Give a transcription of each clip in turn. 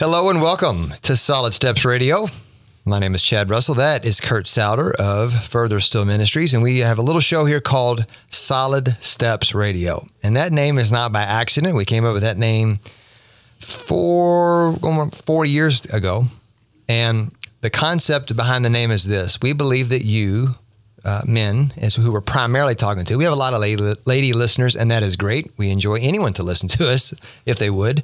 Hello and welcome to Solid Steps Radio. My name is Chad Russell. That is Kurt Souter of Further Still Ministries. And we have a little show here called Solid Steps Radio. And that name is not by accident. We came up with that name four, four years ago. And the concept behind the name is this we believe that you, uh, men, is who we're primarily talking to. We have a lot of lady, lady listeners, and that is great. We enjoy anyone to listen to us if they would.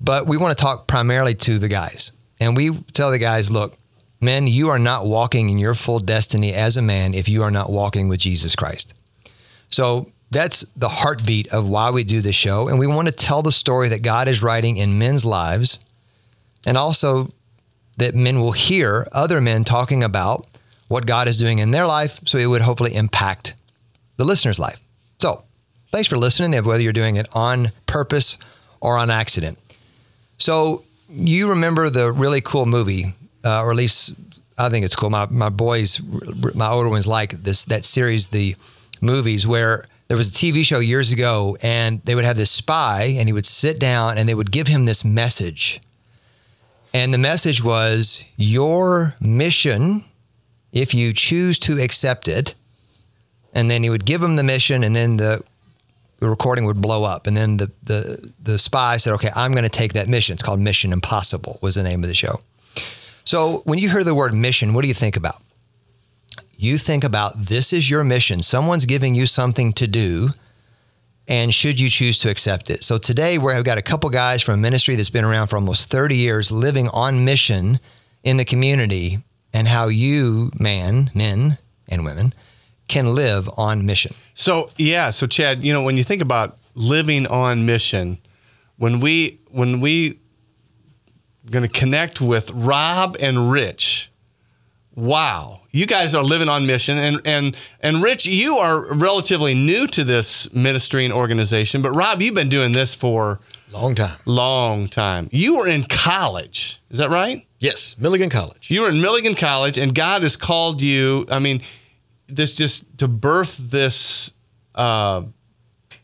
But we want to talk primarily to the guys. And we tell the guys, look, men, you are not walking in your full destiny as a man if you are not walking with Jesus Christ. So that's the heartbeat of why we do this show. And we want to tell the story that God is writing in men's lives and also that men will hear other men talking about what God is doing in their life so it would hopefully impact the listener's life. So thanks for listening, whether you're doing it on purpose or on accident. So you remember the really cool movie, uh, or at least I think it's cool. My my boys, my older ones like this that series, the movies where there was a TV show years ago, and they would have this spy, and he would sit down, and they would give him this message, and the message was your mission, if you choose to accept it, and then he would give him the mission, and then the the recording would blow up. And then the the the spy said, "Okay, I'm going to take that mission." It's called Mission Impossible. Was the name of the show. So when you hear the word mission, what do you think about? You think about this is your mission. Someone's giving you something to do, and should you choose to accept it. So today we've got a couple guys from a ministry that's been around for almost 30 years, living on mission in the community, and how you, man, men and women, can live on mission. So yeah, so Chad, you know, when you think about living on mission, when we when we going to connect with Rob and Rich, wow, you guys are living on mission, and and and Rich, you are relatively new to this ministry and organization, but Rob, you've been doing this for long time, long time. You were in college, is that right? Yes, Milligan College. You were in Milligan College, and God has called you. I mean, this just to birth this uh,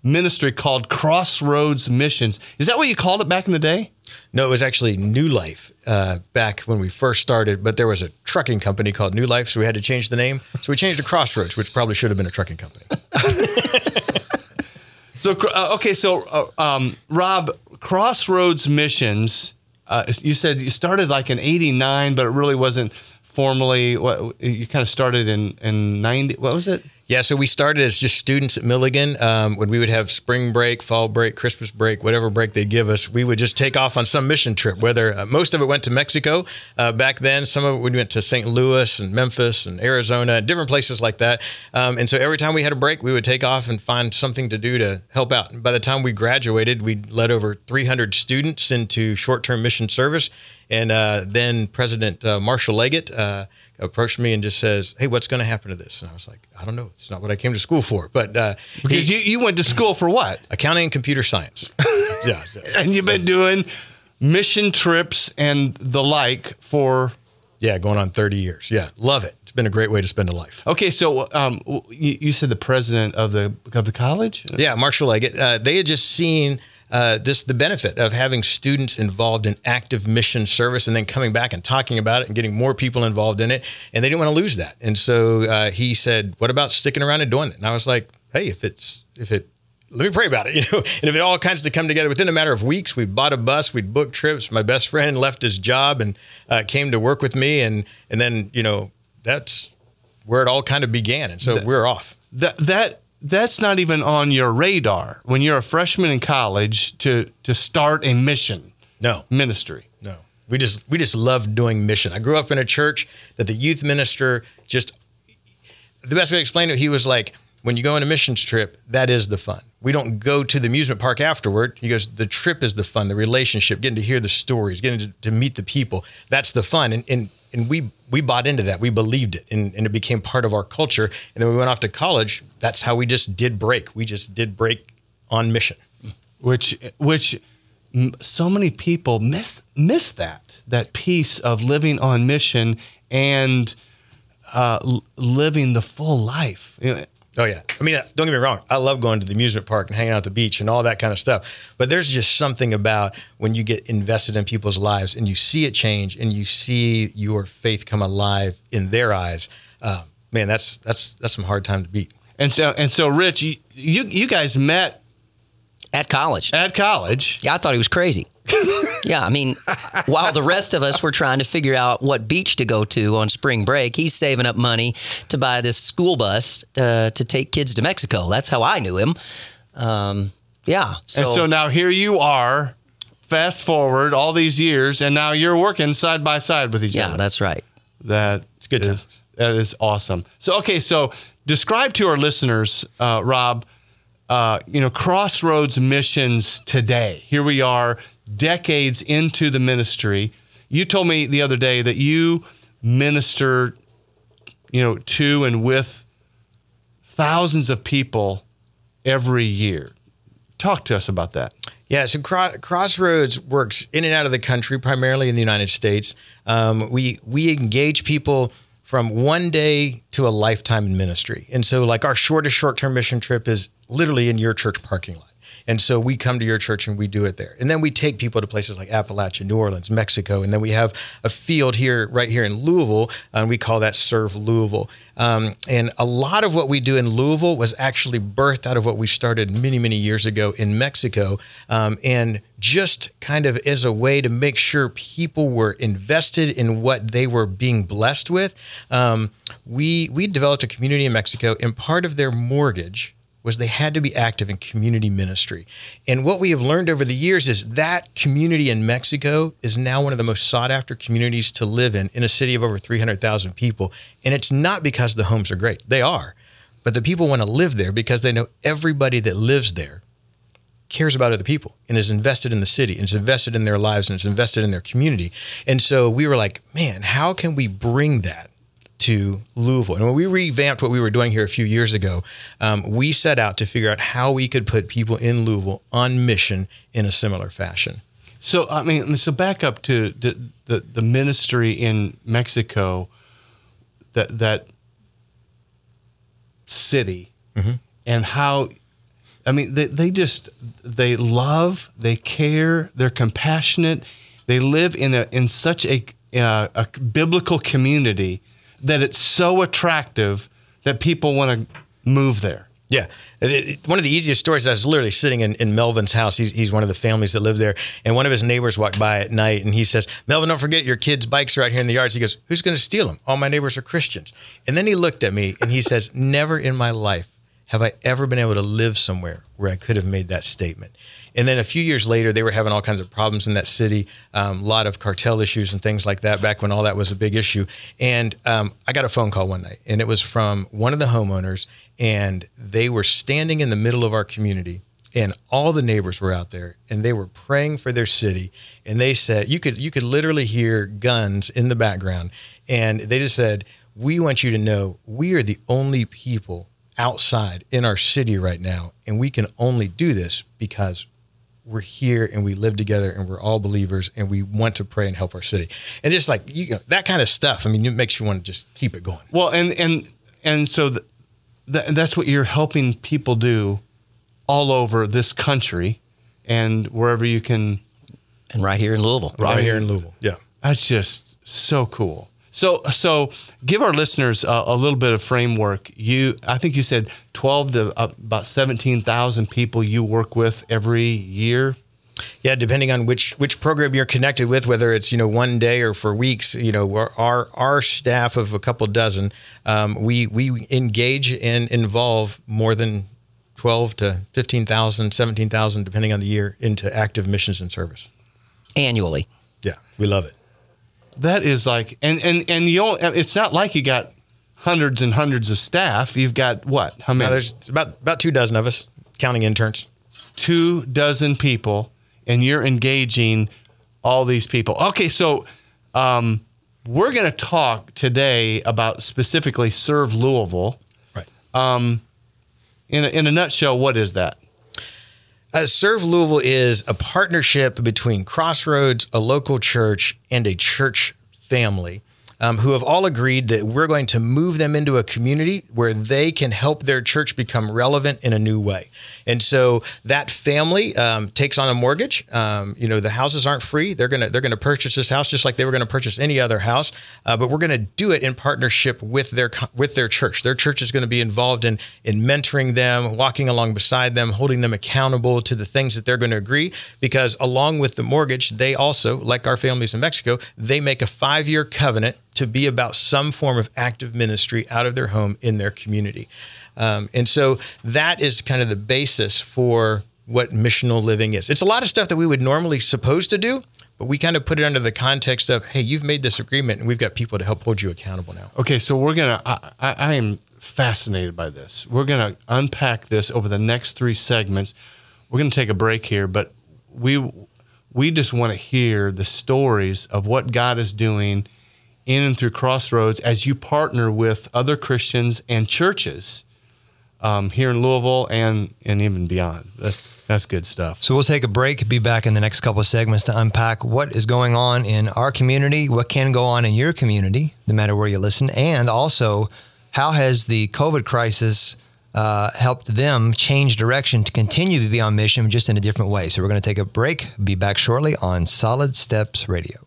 ministry called Crossroads Missions. Is that what you called it back in the day? No, it was actually New Life uh, back when we first started, but there was a trucking company called New Life, so we had to change the name. So we changed to Crossroads, which probably should have been a trucking company. so, uh, okay, so uh, um, Rob, Crossroads Missions, uh, you said you started like in 89, but it really wasn't formally what you kind of started in in 90 what was it yeah, so we started as just students at Milligan. Um, when we would have spring break, fall break, Christmas break, whatever break they'd give us, we would just take off on some mission trip. Whether uh, most of it went to Mexico uh, back then, some of it we went to St. Louis and Memphis and Arizona, and different places like that. Um, and so every time we had a break, we would take off and find something to do to help out. And by the time we graduated, we led over 300 students into short-term mission service. And uh, then President uh, Marshall Leggett uh, approached me and just says, "Hey, what's going to happen to this?" And I was like, "I don't know. It's not what I came to school for." But uh, because he, you, you went to school for what? Accounting and computer science. yeah, and you've been doing mission trips and the like for yeah, going on thirty years. Yeah, love it. It's been a great way to spend a life. Okay, so um, you, you, said the president of the of the college? Yeah, Marshall Leggett. Uh, they had just seen uh, this the benefit of having students involved in active mission service and then coming back and talking about it and getting more people involved in it and they didn't want to lose that and so uh, he said what about sticking around and doing it and i was like hey if it's if it let me pray about it, you know. And if it all kinds to come together within a matter of weeks, we bought a bus, we'd booked trips. My best friend left his job and uh, came to work with me, and and then you know that's where it all kind of began. And so we're off. That that that's not even on your radar when you're a freshman in college to to start a mission. No ministry. No, we just we just love doing mission. I grew up in a church that the youth minister just the best way to explain it, he was like, when you go on a missions trip, that is the fun. We don't go to the amusement park afterward. He goes, the trip is the fun, the relationship, getting to hear the stories, getting to, to meet the people. That's the fun. And, and and we we bought into that. We believed it, and, and it became part of our culture. And then we went off to college. That's how we just did break. We just did break on mission. Which which so many people miss miss that that piece of living on mission and uh, living the full life. Oh yeah. I mean, uh, don't get me wrong. I love going to the amusement park and hanging out at the beach and all that kind of stuff. But there's just something about when you get invested in people's lives and you see it change and you see your faith come alive in their eyes. Uh, man, that's that's that's some hard time to beat. And so and so, Rich, you you, you guys met at college. at college. Yeah, I thought he was crazy. yeah, I mean, while the rest of us were trying to figure out what beach to go to on spring break, he's saving up money to buy this school bus uh, to take kids to Mexico. That's how I knew him. Um, yeah. So, and so now here you are. Fast forward all these years, and now you're working side by side with each yeah, other. Yeah, that's right. That It's good is- That is awesome. So okay, so describe to our listeners, uh, Rob. Uh, you know, Crossroads missions today. Here we are, decades into the ministry. You told me the other day that you minister, you know, to and with thousands of people every year. Talk to us about that. Yeah, so Cro- Crossroads works in and out of the country, primarily in the United States. Um, we we engage people from one day to a lifetime in ministry, and so like our shortest short term mission trip is literally in your church parking lot. And so we come to your church and we do it there. And then we take people to places like Appalachia, New Orleans, Mexico. And then we have a field here, right here in Louisville, and we call that Serve Louisville. Um, and a lot of what we do in Louisville was actually birthed out of what we started many, many years ago in Mexico. Um, and just kind of as a way to make sure people were invested in what they were being blessed with, um, we, we developed a community in Mexico, and part of their mortgage was they had to be active in community ministry. And what we have learned over the years is that community in Mexico is now one of the most sought after communities to live in in a city of over 300,000 people. And it's not because the homes are great. They are. But the people want to live there because they know everybody that lives there cares about other people and is invested in the city and is invested in their lives and is invested in their community. And so we were like, man, how can we bring that to Louisville? And when we revamped what we were doing here a few years ago, um, we set out to figure out how we could put people in Louisville on mission in a similar fashion. So I mean, so back up to the the, the ministry in Mexico, that that city, and how, I mean, they they just they love, they care, they're compassionate, they live in a in such a uh, a biblical community that it's so attractive that people want to move there. Yeah. One of the easiest stories, I was literally sitting in, in Melvin's house. He's, he's one of the families that live there. And one of his neighbors walked by at night and he says, Melvin, don't forget your kids' bikes are out here in the yards. He goes, Who's going to steal them? All my neighbors are Christians. And then he looked at me and he says, Never in my life have I ever been able to live somewhere where I could have made that statement. And then a few years later, they were having all kinds of problems in that city, um, a lot of cartel issues and things like that back when all that was a big issue. And um, I got a phone call one night, and it was from one of the homeowners, and they were standing in the middle of our community. And all the neighbors were out there, and they were praying for their city. And they said, you could you could literally hear guns in the background, and they just said, "We want you to know we are the only people outside in our city right now, and we can only do this because we're here and we live together and we're all believers and we want to pray and help our city. And just like you know, that kind of stuff. I mean, it makes you want to just keep it going. Well, and and and so th- th- that's what you're helping people do all over this country and wherever you can. And right here in Louisville. Right here in Louisville. Yeah. That's just so cool. So so give our listeners a, a little bit of framework. You, I think you said twelve to uh, about seventeen thousand people you work with every year. Yeah, depending on which which program you're connected with, whether it's you know one day or for weeks, you know our our, our staff of a couple dozen, um, we we engage and involve more than twelve to 15,000, 17,000, depending on the year, into active missions and service. Annually. Yeah, we love it. That is like, and and and you. Don't, it's not like you got hundreds and hundreds of staff. You've got what? How many? Now, there's about about two dozen of us, counting interns. two dozen people and you're engaging all these people. Okay, so um, we're going to talk today about specifically Serve Louisville. Right. Um in a, in a nutshell, what is that? Uh, Serve Louisville is a partnership between Crossroads, a local church, and a church family. Um, who have all agreed that we're going to move them into a community where they can help their church become relevant in a new way. And so that family um, takes on a mortgage. Um, you know, the houses aren't free. They're gonna they're gonna purchase this house just like they were gonna purchase any other house. Uh, but we're gonna do it in partnership with their with their church. Their church is to be involved in in mentoring them, walking along beside them, holding them accountable to the things that they're to agree. Because along with the mortgage, they also, like our families in Mexico, they make a five year covenant to be about some form of active ministry out of their home in their community. Um, and so that is kind of the basis for what missional living is. It's a lot of stuff that we would normally supposed to do, but we kind of put it under the context of, hey, you've made this agreement, and we've got people to help hold you accountable now. Okay, so we're gonna. I, I, I am fascinated by this. We're gonna unpack this over the next three segments. We're gonna take a break here, but we we just want to hear the stories of what God is doing in and through Crossroads as you partner with other Christians and churches um, here in Louisville and and even beyond. That's that's good stuff. So we'll take a break, be back in the next couple of segments to unpack what is going on in our community, what can go on in your community, no matter where you listen, and also how has the COVID crisis uh, helped them change direction to continue to be on mission just in a different way. So we're going to take a break, be back shortly on Solid Steps Radio.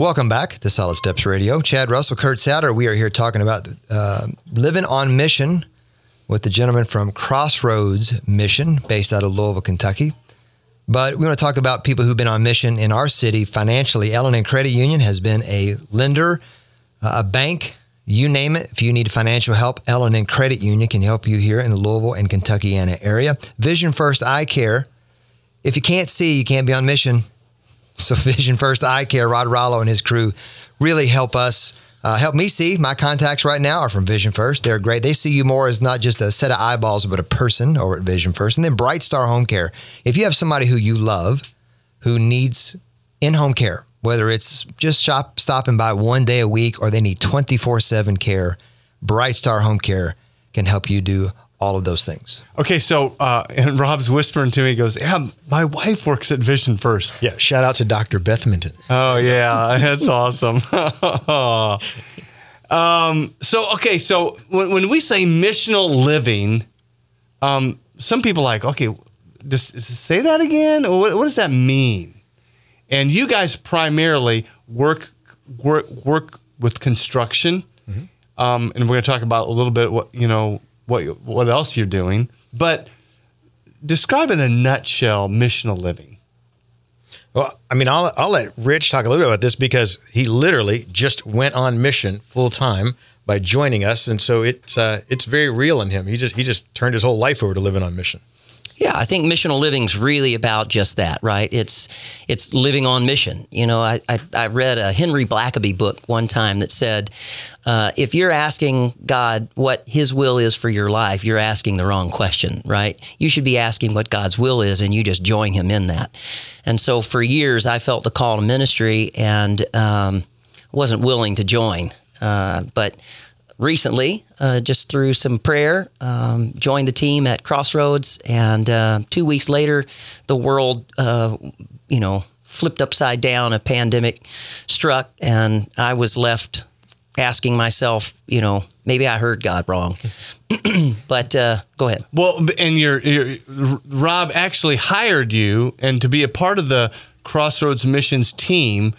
Welcome back to Solid Steps Radio. Chad Russell, Kurt Souter. We are here talking about uh, living on mission with the gentleman from Crossroads Mission, based out of Louisville, Kentucky. But we want to talk about people who've been on mission in our city financially. L&N Credit Union has been a lender, uh, a bank, you name it. If you need financial help, L&N Credit Union can help you here in the Louisville and Kentuckiana area. Vision First Eye Care. If you can't see, you can't be on mission. So Vision First Eye Care, Rod Rollo and his crew really help us. Uh, help me see. My contacts right now are from Vision First. They're great. They see you more as not just a set of eyeballs, but a person over at Vision First. And then Bright Star Home Care. If you have somebody who you love who needs in home care, whether it's just shop stopping by one day a week or they need 24 7 care, Bright Star Home Care can help you do all of those things. Okay, so uh, and Rob's whispering to me, he goes, "Yeah, my wife works at Vision First. Yeah, shout out to Dr. Beth Minton. Oh yeah, that's awesome. um, so okay, so when, when we say missional living, um, some people like, okay, just say that again. What, what does that mean? And you guys primarily work work work with construction, um, and we're going to talk about a little bit what you know what what else you're doing, but describe in a nutshell missional living. Well, I mean, I'll, I'll let Rich talk a little bit about this because he literally just went on mission full time by joining us, and so it's uh, it's very real in him. He just he just turned his whole life over to living on mission. Yeah, I think missional living's really about just that, right? It's it's living on mission. You know, I I, I read a Henry Blackaby book one time that said, uh, if you're asking God what His will is for your life, you're asking the wrong question, right? You should be asking what God's will is, and you just join Him in that. And so, for years, I felt the call to ministry and um, wasn't willing to join, uh, but recently, uh, just through some prayer, um, joined the team at Crossroads, and uh, two weeks later, the world, uh, you know, flipped upside down. A pandemic struck, and I was left asking myself, you know, maybe I heard God wrong. but uh, go ahead. Well, and your, your Rob actually hired you, and to be a part of the Crossroads Missions team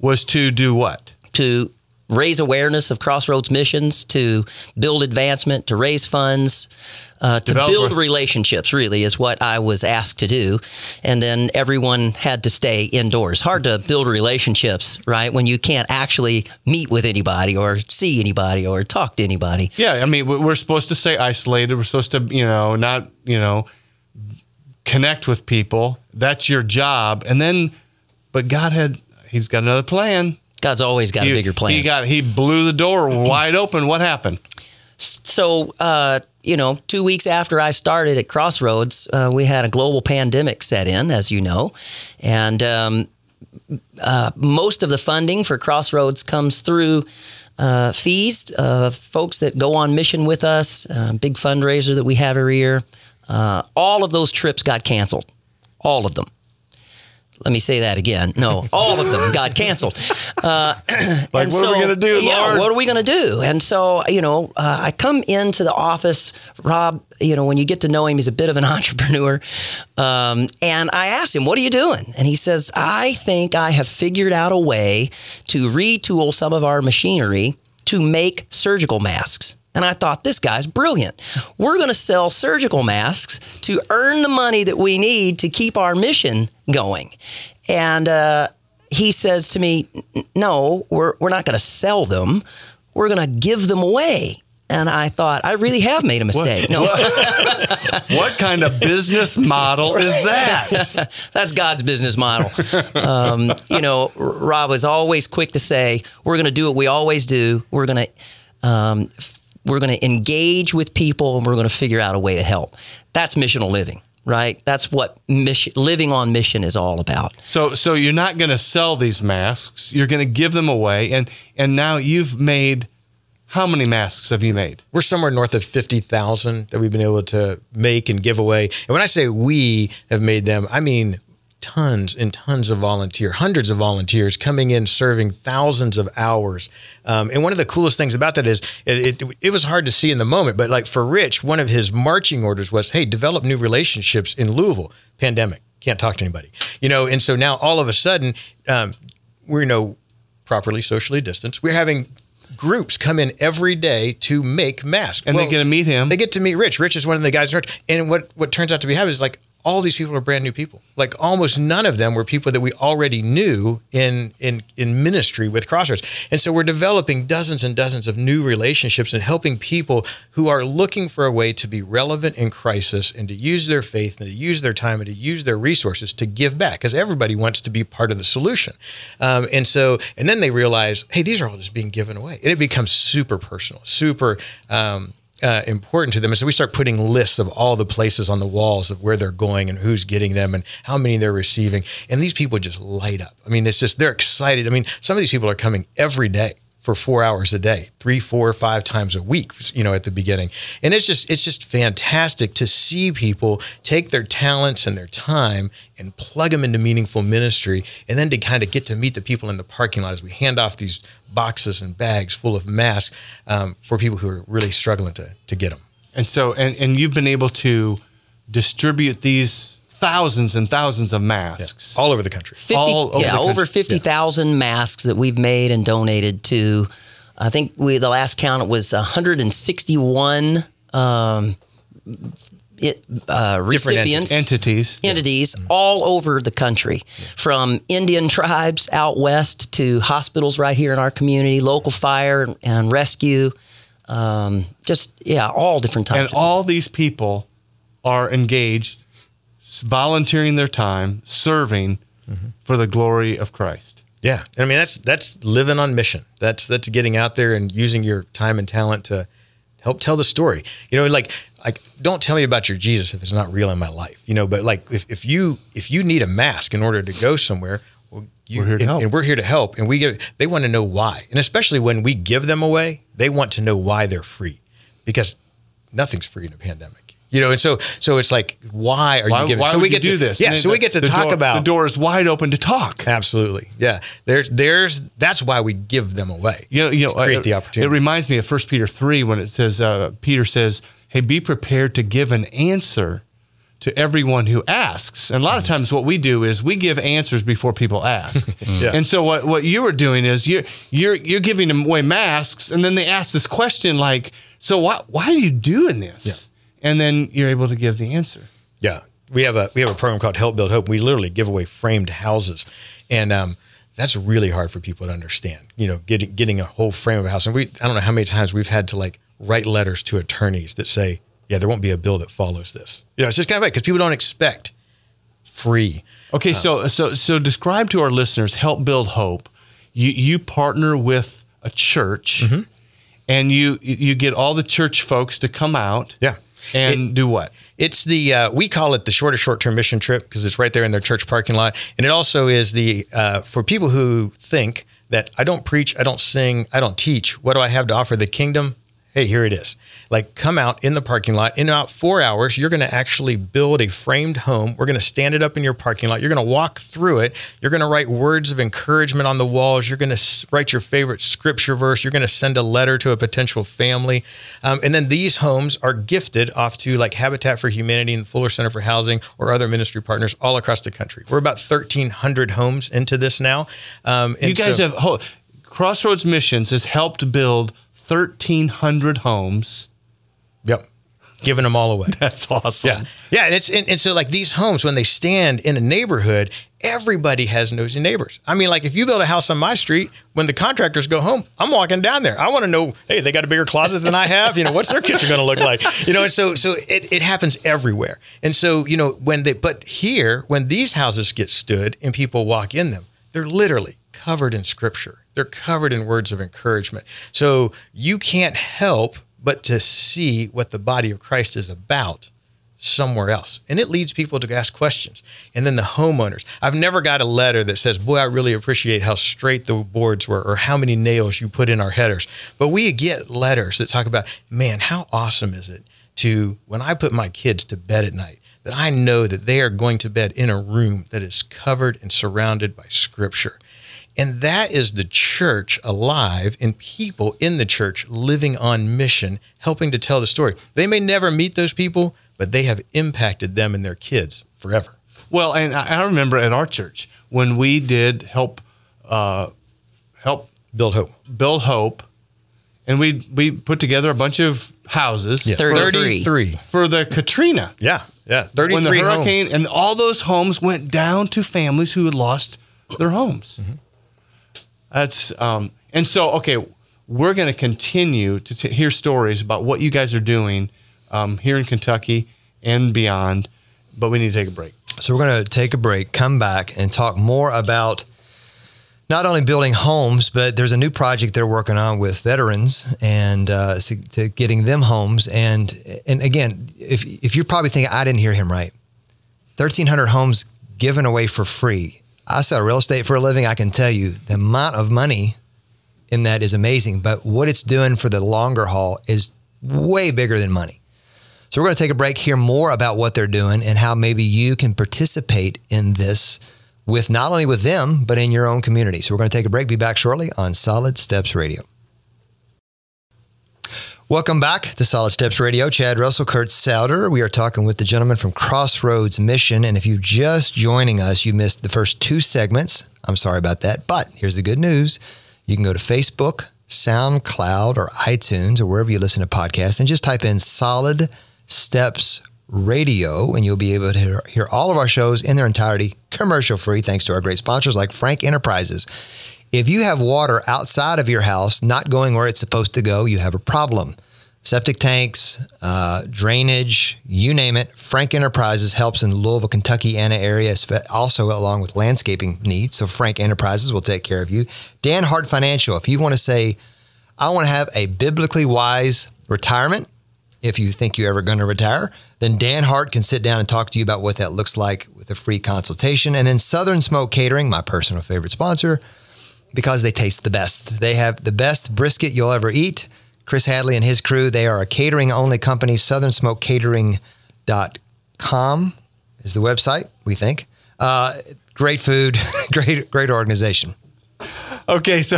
was to do what? To raise awareness of Crossroads missions, to build advancement, to raise funds, uh, to Develop- build relationships, really, is what I was asked to do. And then everyone had to stay indoors. Hard to build relationships, right, when you can't actually meet with anybody or see anybody or talk to anybody. Yeah, I mean, we- we're supposed to stay isolated. We're supposed to, you know, not, you know, connect with people. That's your job. And then, but God had, He's got another plan. God's always got he, a bigger plan. He got, He blew the door wide open. What happened? so uh, you know two weeks after i started at crossroads uh, we had a global pandemic set in as you know and um, uh, most of the funding for crossroads comes through uh, fees uh, folks that go on mission with us uh, big fundraiser that we have every year all of those trips got canceled all of them let me say that again. No, all of them got canceled. Uh, like, what are we going to do, yeah, Lord? what are we going to do? And so, you know, uh, I come into the office. Rob, you know, when you get to know him, he's a bit of an entrepreneur. Um, and I asked him, "What are you doing?" And he says, "I think I have figured out a way to retool some of our machinery to make surgical masks." And I thought, this guy's brilliant. We're going to sell surgical masks to earn the money that we need to keep our mission going. And uh, he says to me, no, we're, we're not going to sell them. We're going to give them away. And I thought, I really have made a mistake. no, What kind of business model is that? that's God's business model. Um, you know, Rob was always quick to say, we're going to do what we always do. We're going to um, we're going to engage with people, and we're going to figure out a way to help. That's missional living, right? That's what mission, living on mission is all about. So, so you're not going to sell these masks. You're going to give them away, and and now you've made. How many masks have you made? We're somewhere north of 50,000 that we've been able to make and give away. And when I say we have made them, I mean tons and tons of volunteer, hundreds of volunteers coming in, serving thousands of hours. Um, and one of the coolest things about that is it, it, it was hard to see in the moment, but like for Rich, one of his marching orders was, hey, develop new relationships in Louisville. Pandemic, can't talk to anybody, you know. And so now all of a sudden, um, we're you know properly socially distanced. We're having groups come in every day to make masks, And they get to meet him. They get to meet Rich. Rich is one of the guys. And what what turns out to be happening is like all these people are brand new people. Like almost none of them were people that we already knew in in in ministry with Crossroads. And so we're developing dozens and dozens of new relationships and helping people who are looking for a way to be relevant in crisis and to use their faith and to use their time and to use their resources to give back because everybody wants to be part of the solution. Um, and so and then they realize, hey, these are all just being given away, and it becomes super personal, super. Um, uh, important to them. And so we start putting lists of all the places on the walls of where they're going and who's getting them and how many they're receiving. And these people just light up. I mean, it's just, they're excited. I mean, some of these people are coming every day for four hours a day, three, four, five times a week, you know, at the beginning. And it's just, it's just fantastic to see people take their talents and their time and plug them into meaningful ministry. And then to kind of get to meet the people in the parking lot as we hand off these boxes and bags full of masks um, for people who are really struggling to, to get them. And so, and, and you've been able to distribute these thousands and thousands of masks. all over the country. 50, All over yeah, the over country. 50,000 masks that we've made and donated to. I think we the last count it was 161 um, it, uh, recipients Entities. entities all over the country, from Indian tribes out west to hospitals right here in our community, local fire and rescue, um, just yeah, all different types. And all these people are engaged, volunteering their time, serving mm-hmm. for the glory of Christ. Yeah, I mean that's that's living on mission. That's that's getting out there and using your time and talent to help tell the story. You know, like like don't tell me about your Jesus if it's not real in my life. You know, but like if, if you if you need a mask in order to go somewhere, well, you, We're here to and, help. and we're here to help. And we get they want to know why, and especially when we give them away, they want to know why they're free, because nothing's free in a pandemic. You know, and so so it's like, why are Why, you giving? why so we you to, do this? Yeah, so the- we get to talk door- about the door is wide open to talk. Absolutely. Yeah. There's there's that's why we give them away. You know, you know, create uh, the opportunity. It reminds me of 1 Peter 3 when it says, uh, Peter says, hey, be prepared to give an answer to everyone who asks. And a lot of times what we do is we give answers before people ask. Yeah. And so what, what you were doing is you're, you're, you're giving them away masks and then they ask this question like, so why, why are you doing this? And then you're able to give the answer. yeah. We have a we have a program called Help Build Hope. We literally give away framed houses. And um that's really hard for people to understand. You know, getting getting a whole frame of a house. And we I don't know how many times we've had to like write letters to attorneys that say, yeah, there won't be a bill that follows this. You know, it's just kind of like because people don't expect free. Okay, so so so describe to our listeners help build hope. You you partner with a church, Mm-hmm. and you you get all the church folks to come out. Yeah. And do what? It's the uh, we call it the shortest short term mission trip because it's right there in their church parking lot, and it also is the uh, for people who think that I don't preach, I don't sing, I don't teach. What do I have to offer the kingdom? Hey, here it is. Like, come out in the parking lot. In about four hours, you're going to actually build a framed home. We're going to stand it up in your parking lot. You're going to walk through it. You're going to write words of encouragement on the walls. You're going to write your favorite scripture verse. You're going to send a letter to a potential family. Um, and then these homes are gifted off to like Habitat for Humanity and Fuller Center for Housing or other ministry partners all across the country. We're about 1,300 homes into this now. Um, you guys so, have, Crossroads Missions has helped build 1,300 homes. Yep. Giving them all away. That's awesome. Yeah. Yeah. And it's, and, and so like these homes, when they stand in a neighborhood, everybody has nosy neighbors. I mean, like if you build a house on my street, when the contractors go home, I'm walking down there. I want to know, hey, they got a bigger closet than I have. You know, what's their kitchen going to look like? You know, and so so it, it happens everywhere. And so, you know, when they but here, when these houses get stood and people walk in them, they're literally covered in scripture. They're covered in words of encouragement. So you can't help but to see what the body of Christ is about somewhere else. And it leads people to ask questions. And then the homeowners. I've never got a letter that says, Boy, I really appreciate how straight the boards were or how many nails you put in our headers. But we get letters that talk about, Man, how awesome is it to, when I put my kids to bed at night, that I know that they are going to bed in a room that is covered and surrounded by scripture. And that is the church alive and people in the church living on mission, helping to tell the story. They may never meet those people, but they have impacted them and their kids forever. Well, and I remember at our church when we did help uh, help build hope, build hope, and we we put together a bunch of houses. Yeah. 33. 33 for the Katrina. Yeah, yeah, thirty-three. When the hurricane homes. and all those homes went down to families who had lost their homes. Mm-hmm. That's um, and so okay. We're going to continue to t- hear stories about what you guys are doing um, here in Kentucky and beyond, but we need to take a break. So we're going to take a break, come back, and talk more about not only building homes, but there's a new project they're working on with veterans and uh, getting them homes. And and again, if if you're probably thinking I didn't hear him right, 1,300 homes given away for free. I sell real estate for a living. I can tell you the amount of money in that is amazing, but what it's doing for the longer haul is way bigger than money. So we're going to take a break, hear more about what they're doing and how maybe you can participate in this with not only with them, but in your own community. So we're going to take a break, be back shortly on Solid Steps Radio. Welcome back to Solid Steps Radio. Chad Russell, Kurt Souter. We are talking with the gentleman from Crossroads Mission. And if you're just joining us, you missed the first two segments. I'm sorry about that. But here's the good news you can go to Facebook, SoundCloud, or iTunes, or wherever you listen to podcasts, and just type in Solid Steps Radio, and you'll be able to hear, hear all of our shows in their entirety commercial free, thanks to our great sponsors like Frank Enterprises. If you have water outside of your house not going where it's supposed to go, you have a problem. Septic tanks, uh, drainage, you name it. Frank Enterprises helps in the Louisville, Kentuckiana area, also along with landscaping needs. So Frank Enterprises will take care of you. Dan Hart Financial, if you want to say, I want to have a biblically wise retirement, if you think you're ever going to retire, then Dan Hart can sit down and talk to you about what that looks like with a free consultation. And then Southern Smoke Catering, my personal favorite sponsor, because they taste the best. They have the best brisket you'll ever eat. Chris Hadley and his crew, they are a catering only company. SouthernSmokeCatering.com is the website, we think. Uh, great food, great, great organization. Okay, so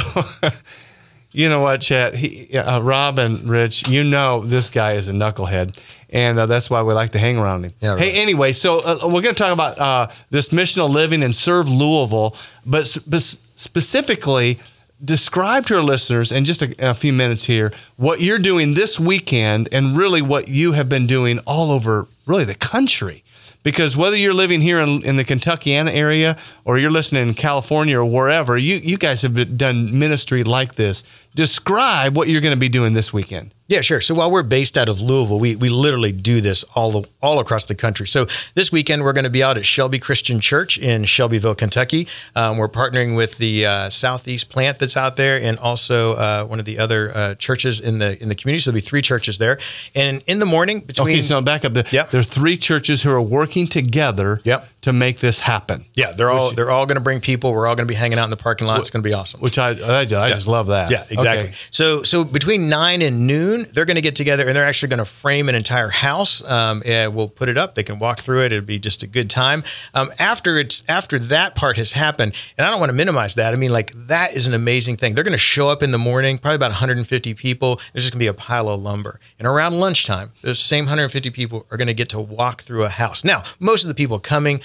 you know what, Chad? He, uh, Rob and Rich, you know this guy is a knucklehead, and uh, that's why we like to hang around him. Yeah, right. Hey, anyway, so uh, we're going to talk about uh, this missional living and serve Louisville, but sp- specifically describe to our listeners in just a, a, few minutes here what you're doing this weekend and really what you have been doing all over really the country because whether you're living here in, in the Kentuckiana area or you're listening in California or wherever, you, you guys have done ministry like this. Describe what you're going to be doing this weekend. Yeah, sure. So while we're based out of Louisville, we, we literally do this all all across the country. So this weekend we're going to be out at Shelby Christian Church in Shelbyville, Kentucky. Um, we're partnering with the uh, Southeast plant that's out there, and also uh, one of the other uh, churches in the in the community. So there'll be three churches there. And in the morning, between okay, so back up. The, yep. there are three churches who are working together. Yep to make this happen. Yeah, they're all they're all going to bring people. We're all going to be hanging out in the parking lot. It's going to be awesome. Which I I, I yeah. just love that. Yeah, exactly. Exactly. Okay. So so between nine and noon, they're going to get together and they're actually going to frame an entire house. Um, and we'll put it up. They can walk through it. It'll be just a good time. Um, after it's after that part has happened, and I don't want to minimize that. I mean, like that is an amazing thing. They're going to show up in the morning, probably about 150 people. There's just going to be a pile of lumber, and around lunchtime, those same 150 people are going to get to walk through a house. Now, most of the people coming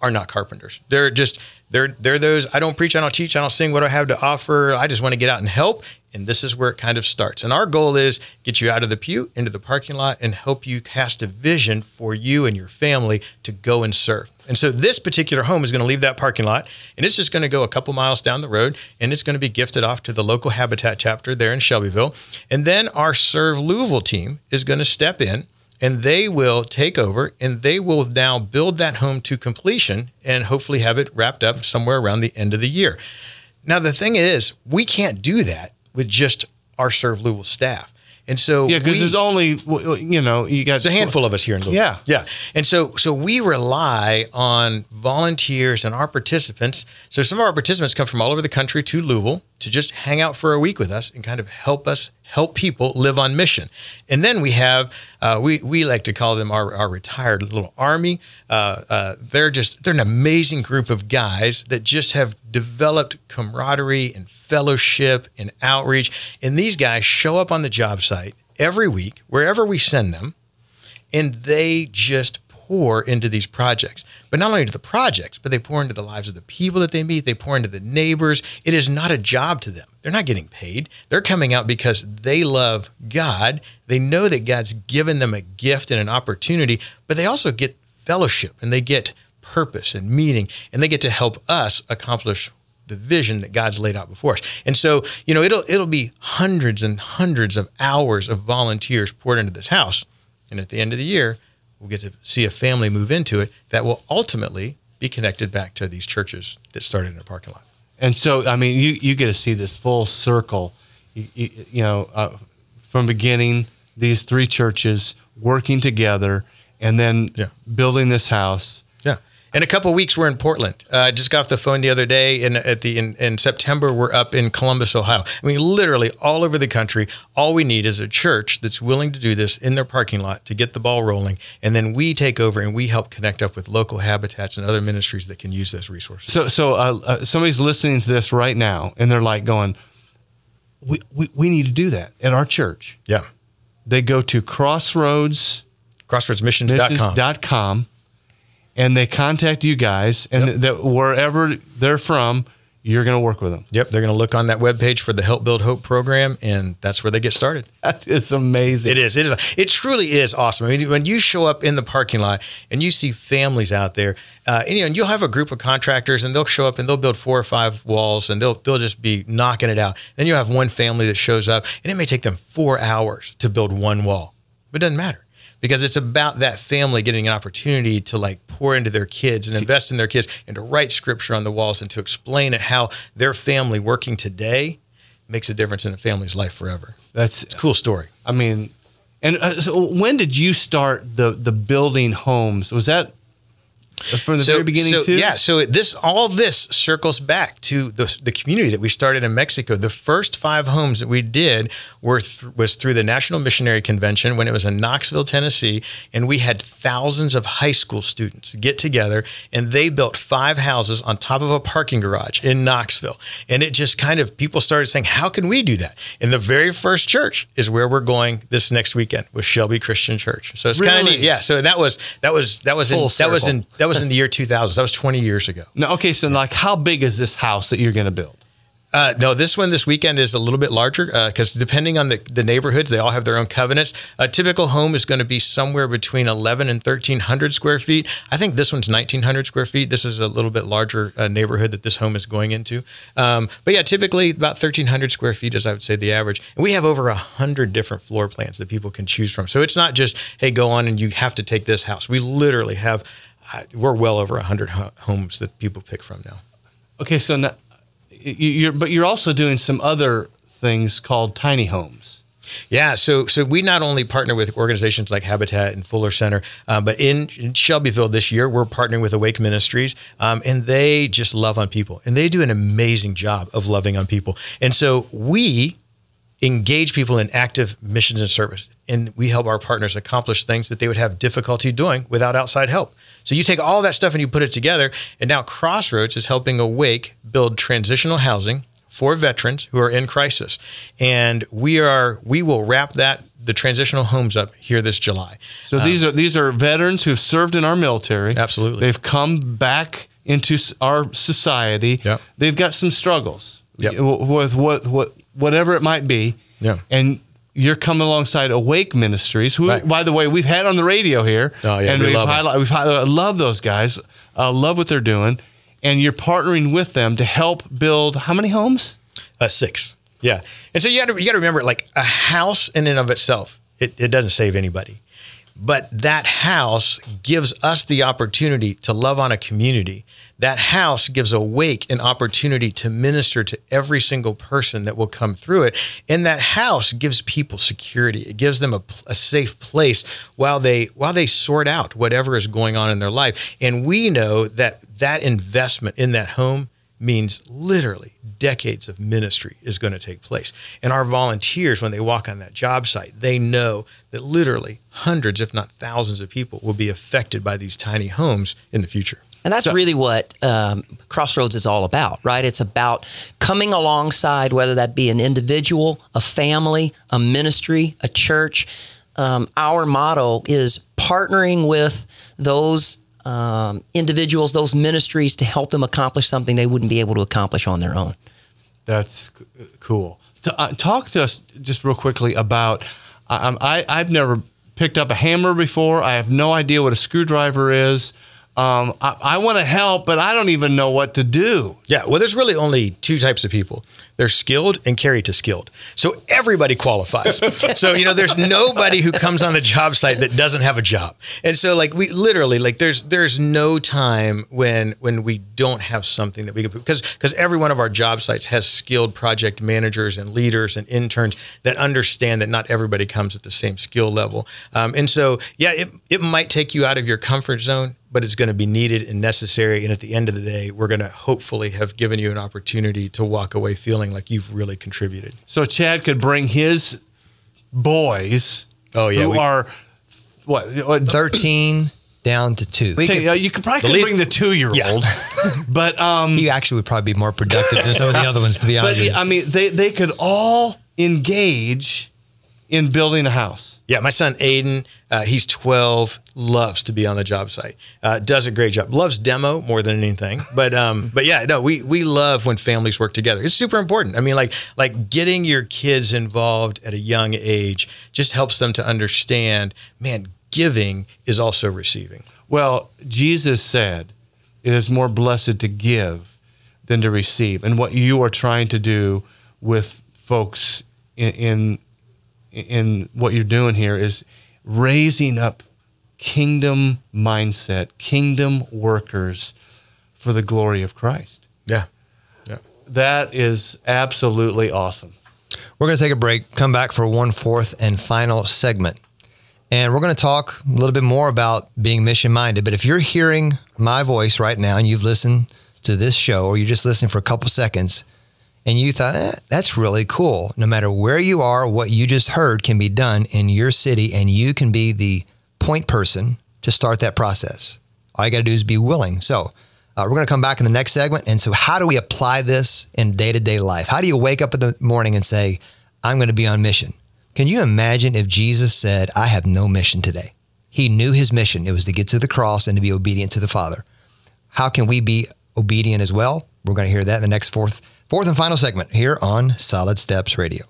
are not carpenters. They're just they're they're those I don't preach, I don't teach, I don't sing what I have to offer. I just want to get out and help. And this is where it kind of starts. And our goal is get you out of the pew into the parking lot and help you cast a vision for you and your family to go and serve. And so this particular home is going to leave that parking lot and it's just going to go a couple miles down the road and it's going to be gifted off to the local Habitat chapter there in Shelbyville. And then our Serve Louisville team is going to step in and they will take over and they will now build that home to completion and hopefully have it wrapped up somewhere around the end of the year. Now, the thing is, we can't do that with just our Serve Louisville staff. And so, Yeah, because there's only you know you got a handful of us here in Louisville. Yeah. yeah. And so, so we rely on volunteers and our participants. So some of our participants come from all over the country to Louisville to just hang out for a week with us and kind of help us help people live on mission. And then we have uh, we we like to call them our, our retired little army. Uh, uh, they're just they're an amazing group of guys that just have developed camaraderie and fellowship and outreach. And these guys show up on the job site every week wherever we send them and they just pour into these projects. But not only to the projects, but they pour into the lives of the people that they meet, they pour into the neighbors. It is not a job to them. They're not getting paid. They're coming out because they love God. They know that God's given them a gift and an opportunity, but they also get fellowship and they get purpose and meaning and they get to help us accomplish the vision that God's laid out before us. And so, you know, it'll it'll be hundreds and hundreds of hours of volunteers poured into this house. And at the end of the year, we'll get to see a family move into it that will ultimately be connected back to these churches that started in a parking lot. And so, I mean, you, you get to see this full circle, you, you, you know, uh, from beginning, these three churches working together and then Yeah. building this house. Yeah. In a couple of weeks, we're in Portland. Uh, I just got off the phone the other day, and at the in, in September, we're up in Columbus, Ohio. I mean, literally all over the country. All we need is a church that's willing to do this in their parking lot to get the ball rolling, and then we take over and we help connect up with local habitats and other ministries that can use those resources. So, so uh, uh, somebody's listening to this right now and they're like going, we, we, we need to do that at our church. Yeah. They go to crossroads CrossroadsMissions.com. missions.com and they contact you guys and Yep. that wherever they're from you're going to work with them Yep, they're going to look on that webpage for the Help Build Hope program, and that's where they get started. that is amazing It is. It is. It truly is awesome. I mean, when you show up in the parking lot and you see families out there, uh, and, you know, and you'll have a group of contractors, and they'll show up and they'll build four or five walls, and they'll they'll just be knocking it out. Then you have one family that shows up, and it may take them four hours to build one wall, but it doesn't matter because it's about that family getting an opportunity to like pour into their kids and invest in their kids and to write scripture on the walls and to explain it how their family working today makes a difference in a family's life forever. that's It's a cool story. i mean and uh, so when did you start the the building homes was that from the very beginning so, too Yeah. So this all this circles back to the, the community that we started in Mexico. The first five homes that we did were th- was through the National Missionary Convention when it was in Knoxville, Tennessee, and we had thousands of high school students get together and they built five houses on top of a parking garage in Knoxville. And it just kind of people started saying, "How can we do that?" And the very first church is where we're going this next weekend with Shelby Christian Church. So it's kind of neat. Yeah. So that was that was that was in, that was in that was in the year 2000. That was 20 years ago. now okay so like how big is this house that you're going to build Uh, no, this one this weekend is a little bit larger because depending on the, the neighborhoods, they all have their own covenants. A typical home is going to be somewhere between 11 and 1,300 square feet. I think this one's 1,900 square feet. This is a little bit larger uh, neighborhood that this home is going into. Um, but yeah, typically about 1,300 square feet is, I would say, the average. And we have over 100 different floor plans that people can choose from. So it's not just, hey, go on and you have to take this house. We literally have, uh, we're well over 100 ho- homes that people pick from now. okay so now, you're but you're also doing some other things called tiny homes Yeah, so so we not only partner with organizations like Habitat and Fuller Center, um, but in, in Shelbyville this year we're partnering with Awake Ministries, um, and they just love on people, and they do an amazing job of loving on people. And so we engage people in active missions and service. And we help our partners accomplish things that they would have difficulty doing without outside help. So you take all that stuff and you put it together. And now Crossroads is helping Awake build transitional housing for veterans who are in crisis. And we are we will wrap that the transitional homes up here this July. So um, these are these are veterans who have served in our military. Absolutely. They've come back into our society. Yep. They've got some struggles Yep. with what what whatever it might be. Yeah. And you're coming alongside Awake Ministries, who, Right. by the way, we've had on the radio here. Oh, yeah, and we we've love highlight, we've highlight, I love those guys. Uh, love what they're doing, and you're partnering with them to help build how many homes? Uh, six. Yeah. And so you got to you got to remember, like a house in and of itself, it, it doesn't save anybody, but that house gives us the opportunity to love on a community. That house gives Awake an opportunity to minister to every single person that will come through it. And that house gives people security. It gives them a, a safe place while they while they sort out whatever is going on in their life. And we know that that investment in that home means literally decades of ministry is going to take place. And our volunteers, when they walk on that job site, they know that literally hundreds, if not thousands, of people will be affected by these tiny homes in the future. And that's So- really what um, Crossroads is all about, right? It's about coming alongside, whether that be an individual, a family, a ministry, a church. Um, our motto is partnering with those um, individuals, those ministries to help them accomplish something they wouldn't be able to accomplish on their own. That's cool. T- uh, talk to us just real quickly about. I, I I've never picked up a hammer before. I have no idea what a screwdriver is. Um, I, I want to help, but I don't even know what to do. Yeah, well, there's really only two types of people. They're skilled and carry to skilled. So everybody qualifies. so, you know, there's nobody who comes on the job site that doesn't have a job. And so like we literally like there's there's no time when when we don't have something that we can because because every one of our job sites has skilled project managers and leaders and interns that understand that not everybody comes at the same skill level. Um, and so yeah, it it might take you out of your comfort zone but it's going to be needed and necessary. And at the end of the day, we're going to hopefully have given you an opportunity to walk away feeling like you've really contributed. So Chad could bring his boys. Oh, yeah, who we- are what? what 13 down to two. We Say, could- you could probably could lead- bring the two-year-old, but um, he actually would probably be more productive than some of the other ones, to be honest but. I mean, they they could all engage in building a house. Yeah, my son Aiden, uh, he's 12, loves to be on the job site. Uh, does a great job. Loves demo more than anything. But um, but yeah, no, we we love when families work together. It's super important. I mean, like like getting your kids involved at a young age just helps them to understand. Man, giving is also receiving. Well, Jesus said, "It is more blessed to give than to receive," and what you are trying to do with folks in in, in what you're doing here is raising up kingdom mindset, kingdom workers for the glory of Christ. Yeah, yeah. That is absolutely awesome. We're going to take a break, come back for one fourth and final segment. And we're going to talk a little bit more about being mission minded. But if you're hearing my voice right now and you've listened to this show or you're just listening for a couple seconds and you thought, eh, that's really cool. No matter where you are, what you just heard can be done in your city and you can be the point person to start that process. All you got to do is be willing. So, uh, we're going to come back in the next segment. And so, how do we apply this in day to day life? How do you wake up in the morning and say, I'm going to be on mission? Can you imagine if Jesus said, I have no mission today? He knew his mission. It was to get to the cross and to be obedient to the Father. How can we be obedient as well? We're going to hear that in the next fourth, fourth and final segment here on Solid Steps Radio.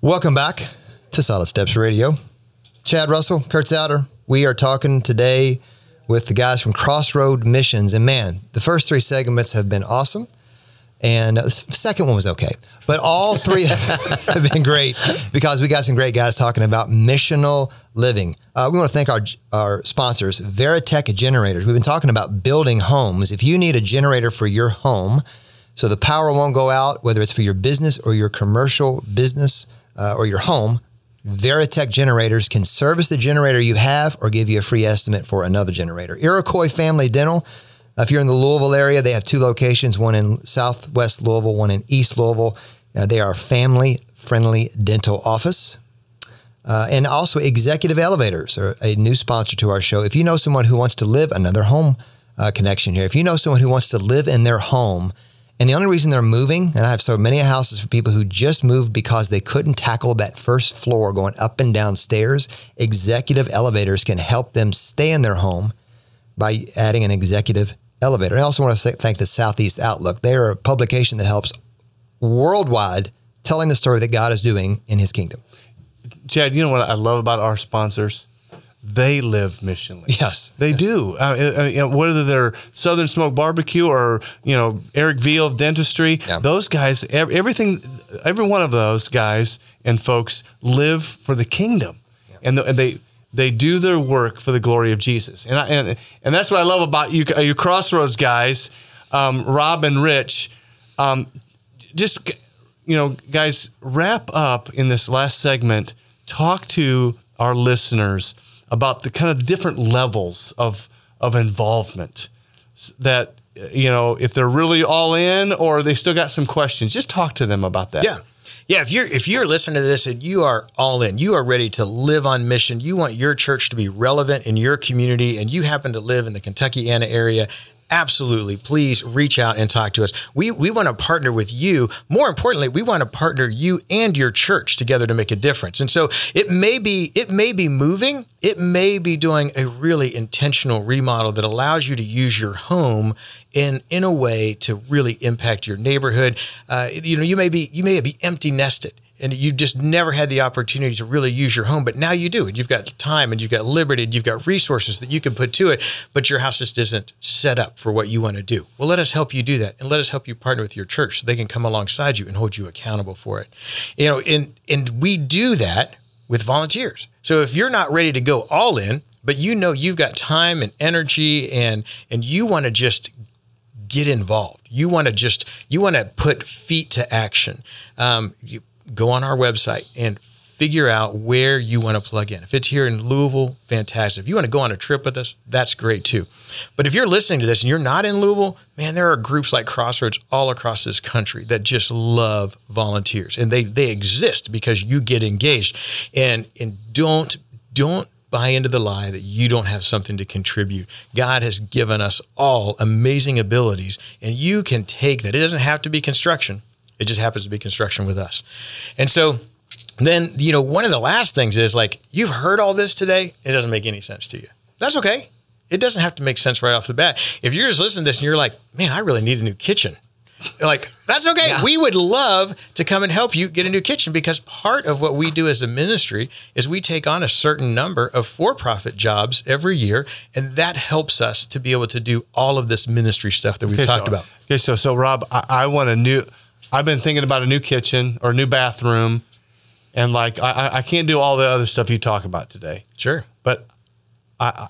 Welcome back to Solid Steps Radio. Chad Russell, Kurt Souter. We are talking today with the guys from Crossroad Missions. And man, the first three segments have been awesome. And the second one was okay. But all three have been great because we got some great guys talking about missional living. Uh, we want to thank our, our sponsors, Veritech Generators. We've been talking about building homes. If you need a generator for your home, so the power won't go out, whether it's for your business or your commercial business uh, or your home, Veritech generators can service the generator you have or give you a free estimate for another generator. Iroquois Family Dental. If you're in the Louisville area, they have two locations, one in Southwest Louisville, one in East Louisville. Uh, they are family friendly dental office. Uh, and also, Executive Elevators are a new sponsor to our show. If you know someone who wants to live another home uh, connection here, if you know someone who wants to live in their home, and the only reason they're moving, and I have so many houses for people who just moved because they couldn't tackle that first floor going up and down stairs, executive elevators can help them stay in their home by adding an executive elevator. I also want to thank the Southeast Outlook. They are a publication that helps worldwide telling the story that God is doing in his kingdom. Chad, you know what I love about our sponsors? They live missionally. Yes. They do. You know, whether they're Southern Smoke Barbecue or you know Eric Veal of Dentistry, Yeah. those guys, everything, every one of those guys and folks live for the kingdom, and, the, and they they do their work for the glory of Jesus. And I, and and that's what I love about you, you Crossroads guys, um, Rob and Rich. Um, just you know, guys, wrap up in this last segment. Talk to our listeners about the kind of different levels of of involvement that you know if they're really all in or they still got some questions. Just talk to them about that. Yeah. Yeah, if you're if you're listening to this and you are all in, you are ready to live on mission. You want your church to be relevant in your community, and you happen to live in the Kentuckiana area. Absolutely, please reach out and talk to us. We we want to partner with you. More importantly, we want to partner you and your church together to make a difference. And so it may be it may be moving, it may be doing a really intentional remodel that allows you to use your home in in a way to really impact your neighborhood. Uh, you know, you may be you may be empty nested and you've just never had the opportunity to really use your home, but now you do, and you've got time, and you've got liberty, and you've got resources that you can put to it, but your house just isn't set up for what you want to do. Well, let us help you do that, and let us help you partner with your church so they can come alongside you and hold you accountable for it. You know, and and we do that with volunteers. So if you're not ready to go all in, but you know you've got time and energy, and and you want to just get involved. You want to just you want to put feet to action. Um, you go on our website and figure out where you want to plug in. If it's here in Louisville, fantastic. If you want to go on a trip with us, that's great too. But if you're listening to this and you're not in Louisville, man, there are groups like Crossroads all across this country that just love volunteers, and they they exist because you get engaged. And and don't don't buy into the lie that you don't have something to contribute. God has given us all amazing abilities, and you can take that. It doesn't have to be construction, it just happens to be construction with us. And so, then, you know, one of the last things is like, you've heard all this today, it doesn't make any sense to you. That's okay. It doesn't have to make sense right off the bat. If you're just listening to this and you're like, man, I really need a new kitchen. Like, that's okay. Yeah. We would love to come and help you get a new kitchen because part of what we do as a ministry is we take on a certain number of for profit jobs every year. And that helps us to be able to do all of this ministry stuff that we've Okay, talked so, about. Okay, so so Rob, I, I want a new. I've been thinking about a new kitchen or a new bathroom, and like I, I- can't do all the other stuff you talk about today. Sure. But I, I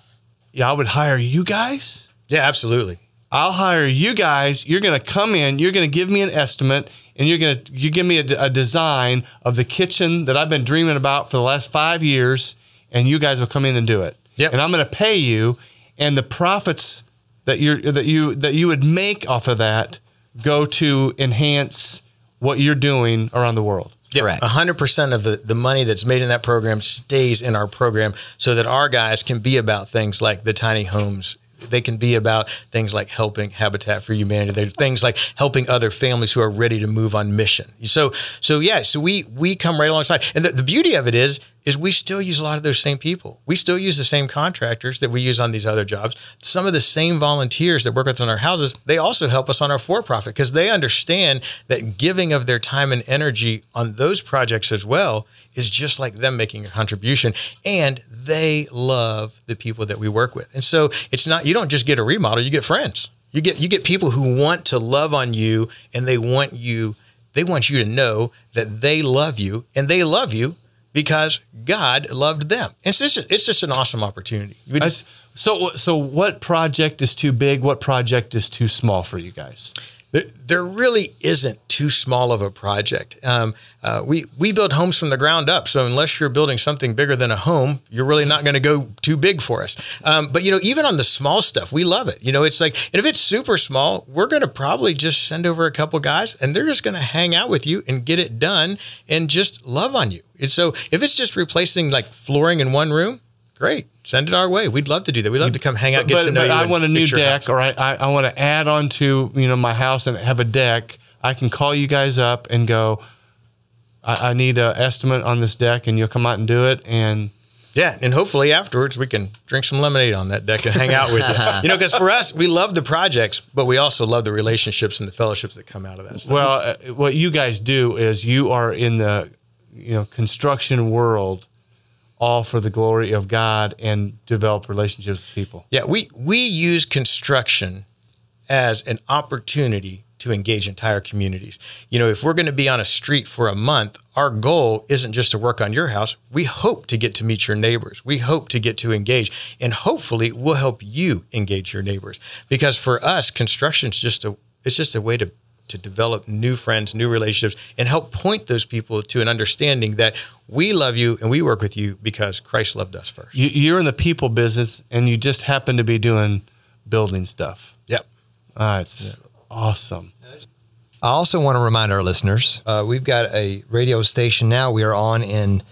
yeah, I would hire you guys. Yeah, absolutely. I'll hire you guys. You're going to come in. You're going to give me an estimate, and you're going to you give me a design of the kitchen that I've been dreaming about for the last five years, and you guys will come in and do it. Yep. And I'm going to pay you, and the profits that you that you that you would make off of that go to enhance what you're doing around the world. Correct. hundred percent of the, the money that's made in that program stays in our program so that our guys can be about things like the tiny homes. They can be about things like helping Habitat for Humanity. They're things like helping other families who are ready to move on mission. So, so yeah, so we we come right alongside. And the, the beauty of it is, is we still use a lot of those same people. We still use the same contractors that we use on these other jobs. Some of the same volunteers that work with us on our houses, they also help us on our for-profit because they understand that giving of their time and energy on those projects as well is just like them making a contribution and they love the people that we work with. And so it's not you don't just get a remodel, you get friends. You get you get people who want to love on you and they want you they want you to know that they love you and they love you because God loved them. It's just it's just an awesome opportunity. Just- so so what project is too big? What project is too small for you guys? There, really isn't too too small of a project. Um, uh, we we build homes from the ground up, so unless you're building something bigger than a home, you're really not going to go too big for us. Um, but you know, even on the small stuff, we love it. You know, it's like, and if it's super small, we're going to probably just send over a couple guys, and they're just going to hang out with you and get it done, and just love on you. And so, if it's just replacing like flooring in one room, great. Send it our way. We'd love to do that. We'd love to come hang out, get but, to know but you. I want a new deck, house. or I, I, I want to add on to you know my house and have a deck. I can call you guys up and go. I, I need an estimate on this deck, and you'll come out and do it. And Yeah, and hopefully afterwards we can drink some lemonade on that deck and hang out with you. You know, because for us, we love the projects, but we also love the relationships and the fellowships that come out of that. Stuff. well, uh, what you guys do is you are in the you know construction world, all for the glory of God and develop relationships with people. yeah, we we use construction as an opportunity to engage entire communities. You know, if we're going to be on a street for a month, our goal isn't just to work on your house. We hope to get to meet your neighbors. We hope to get to engage, and hopefully, we'll help you engage your neighbors. Because for us, construction's just a it's just a way to to develop new friends, new relationships, and help point those people to an understanding that we love you and we work with you because Christ loved us first. You, you're in the people business, and you just happen to be doing building stuff. Yep. Ah, it's awesome. I also want to remind our listeners uh, we've got a radio station now. We are on in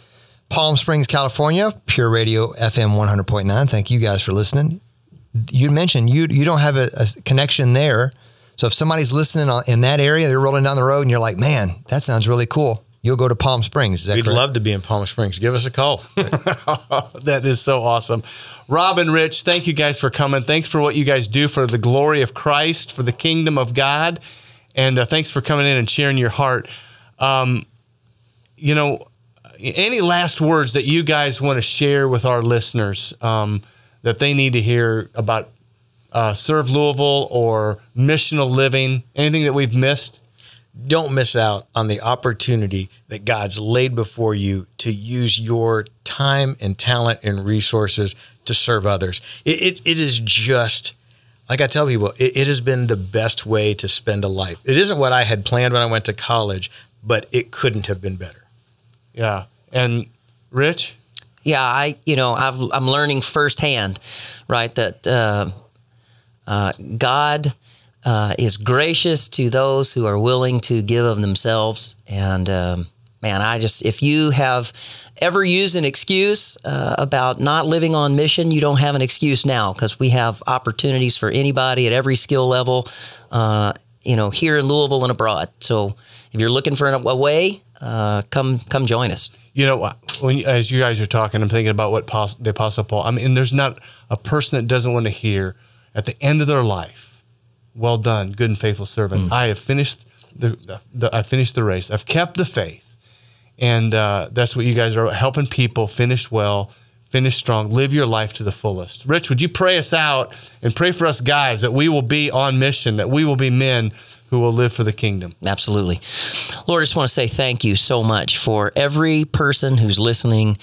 Palm Springs, California, Pure Radio FM 100.9. Thank you guys for listening. You mentioned you you don't have a, a connection there. So if somebody's listening in that area, they're rolling down the road and you're like, man, that sounds really cool. You'll go to Palm Springs. We'd correct? love to be in Palm Springs. Give us a call. that is so awesome. Rob and Rich, thank you guys for coming. Thanks for what you guys do for the glory of Christ, for the kingdom of God. And uh, thanks for coming in and sharing your heart. Um, you know, any last words that you guys want to share with our listeners um, that they need to hear about uh, Serve Louisville or missional living? Anything that we've missed? Don't miss out on the opportunity that God's laid before you to use your time and talent and resources to serve others. It, it, it is just, like I tell people, it, it has been the best way to spend a life. It isn't what I had planned when I went to college, but it couldn't have been better. Yeah. And Rich? Yeah, I you know I've, I'm learning firsthand, right? That uh, uh, God uh, is gracious to those who are willing to give of themselves. And um, man, I just if you have ever used an excuse uh, about not living on mission, you don't have an excuse now because we have opportunities for anybody at every skill level. Uh, you know, here in Louisville and abroad. So if you're looking for a, way, uh, come come join us. You know, when as you guys are talking, I'm thinking about what the Apostle Paul. I mean, there's not a person that doesn't want to hear at the end of their life, "Well done, good and faithful servant. I have finished the, the, the I finished the race. I've kept the faith." And uh, that's what you guys are helping people finish well, finish strong, live your life to the fullest. Rich, would you pray us out and pray for us guys that we will be on mission, that we will be men who will live for the kingdom? Absolutely. Lord, I just want to say thank you so much for every person who's listening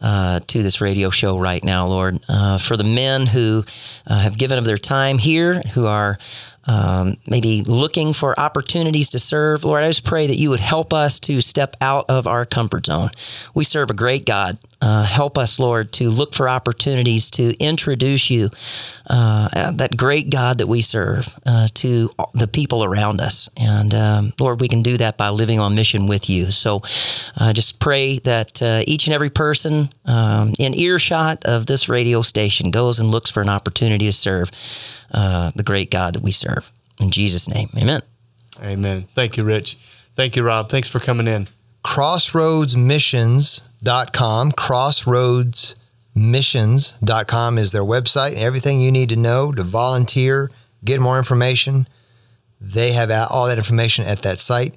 uh, to this radio show right now, Lord. Uh, for the men who uh, have given of their time here, who are um, maybe looking for opportunities to serve, Lord, I just pray that you would help us to step out of our comfort zone. We serve a great God. Uh, help us, Lord, to look for opportunities to introduce you, uh, that great God that we serve, uh, to the people around us. And um, Lord, we can do that by living on mission with you. So I just pray that uh, each and every person um, in earshot of this radio station goes and looks for an opportunity to serve uh, the great God that we serve. In Jesus' name, amen. Amen. Thank you, Rich. Thank you, Rob. Thanks for coming in. crossroadsmissions.com. Crossroadsmissions.com is their website. Everything you need to know to volunteer, get more information. They have all that information at that site.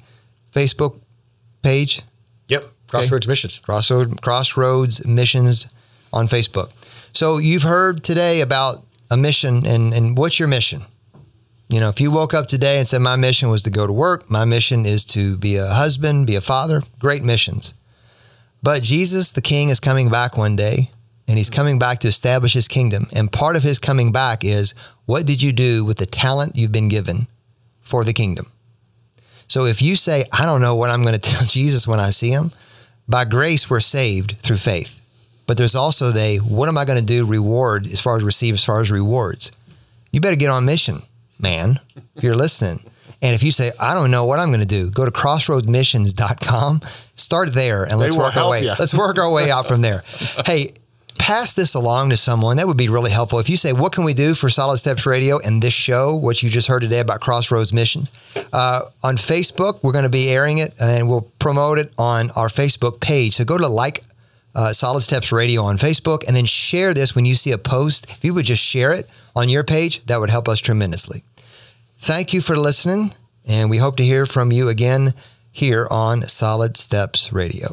Facebook page, Yep. Crossroads Missions. Crossroad, Crossroads Missions on Facebook. So you've heard today about a mission and, and what's your mission? You know, if you woke up today and said, My mission was to go to work, my mission is to be a husband, be a father, great missions. But Jesus, the King, is coming back one day and he's coming back to establish his kingdom. And part of his coming back is what did you do with the talent you've been given for the kingdom? So if you say, I don't know what I'm going to tell Jesus when I see him, by grace we're saved through faith. But there's also the what am I going to do reward as far as receive as far as rewards. You better get on mission, man, if you're listening. And if you say, I don't know what I'm going to do, go to crossroadmissions.com, start there, and let's work our way. ya. Let's work our way out from there. Hey, pass this along to someone. That would be really helpful. If you say, What can we do for Solid Steps Radio and this show, what you just heard today about Crossroads Missions? Uh, on Facebook, we're going to be airing it and we'll promote it on our Facebook page. So go to like uh, Solid Steps Radio on Facebook and then share this when you see a post. If you would just share it on your page, that would help us tremendously. Thank you for listening, and we hope to hear from you again here on Solid Steps Radio.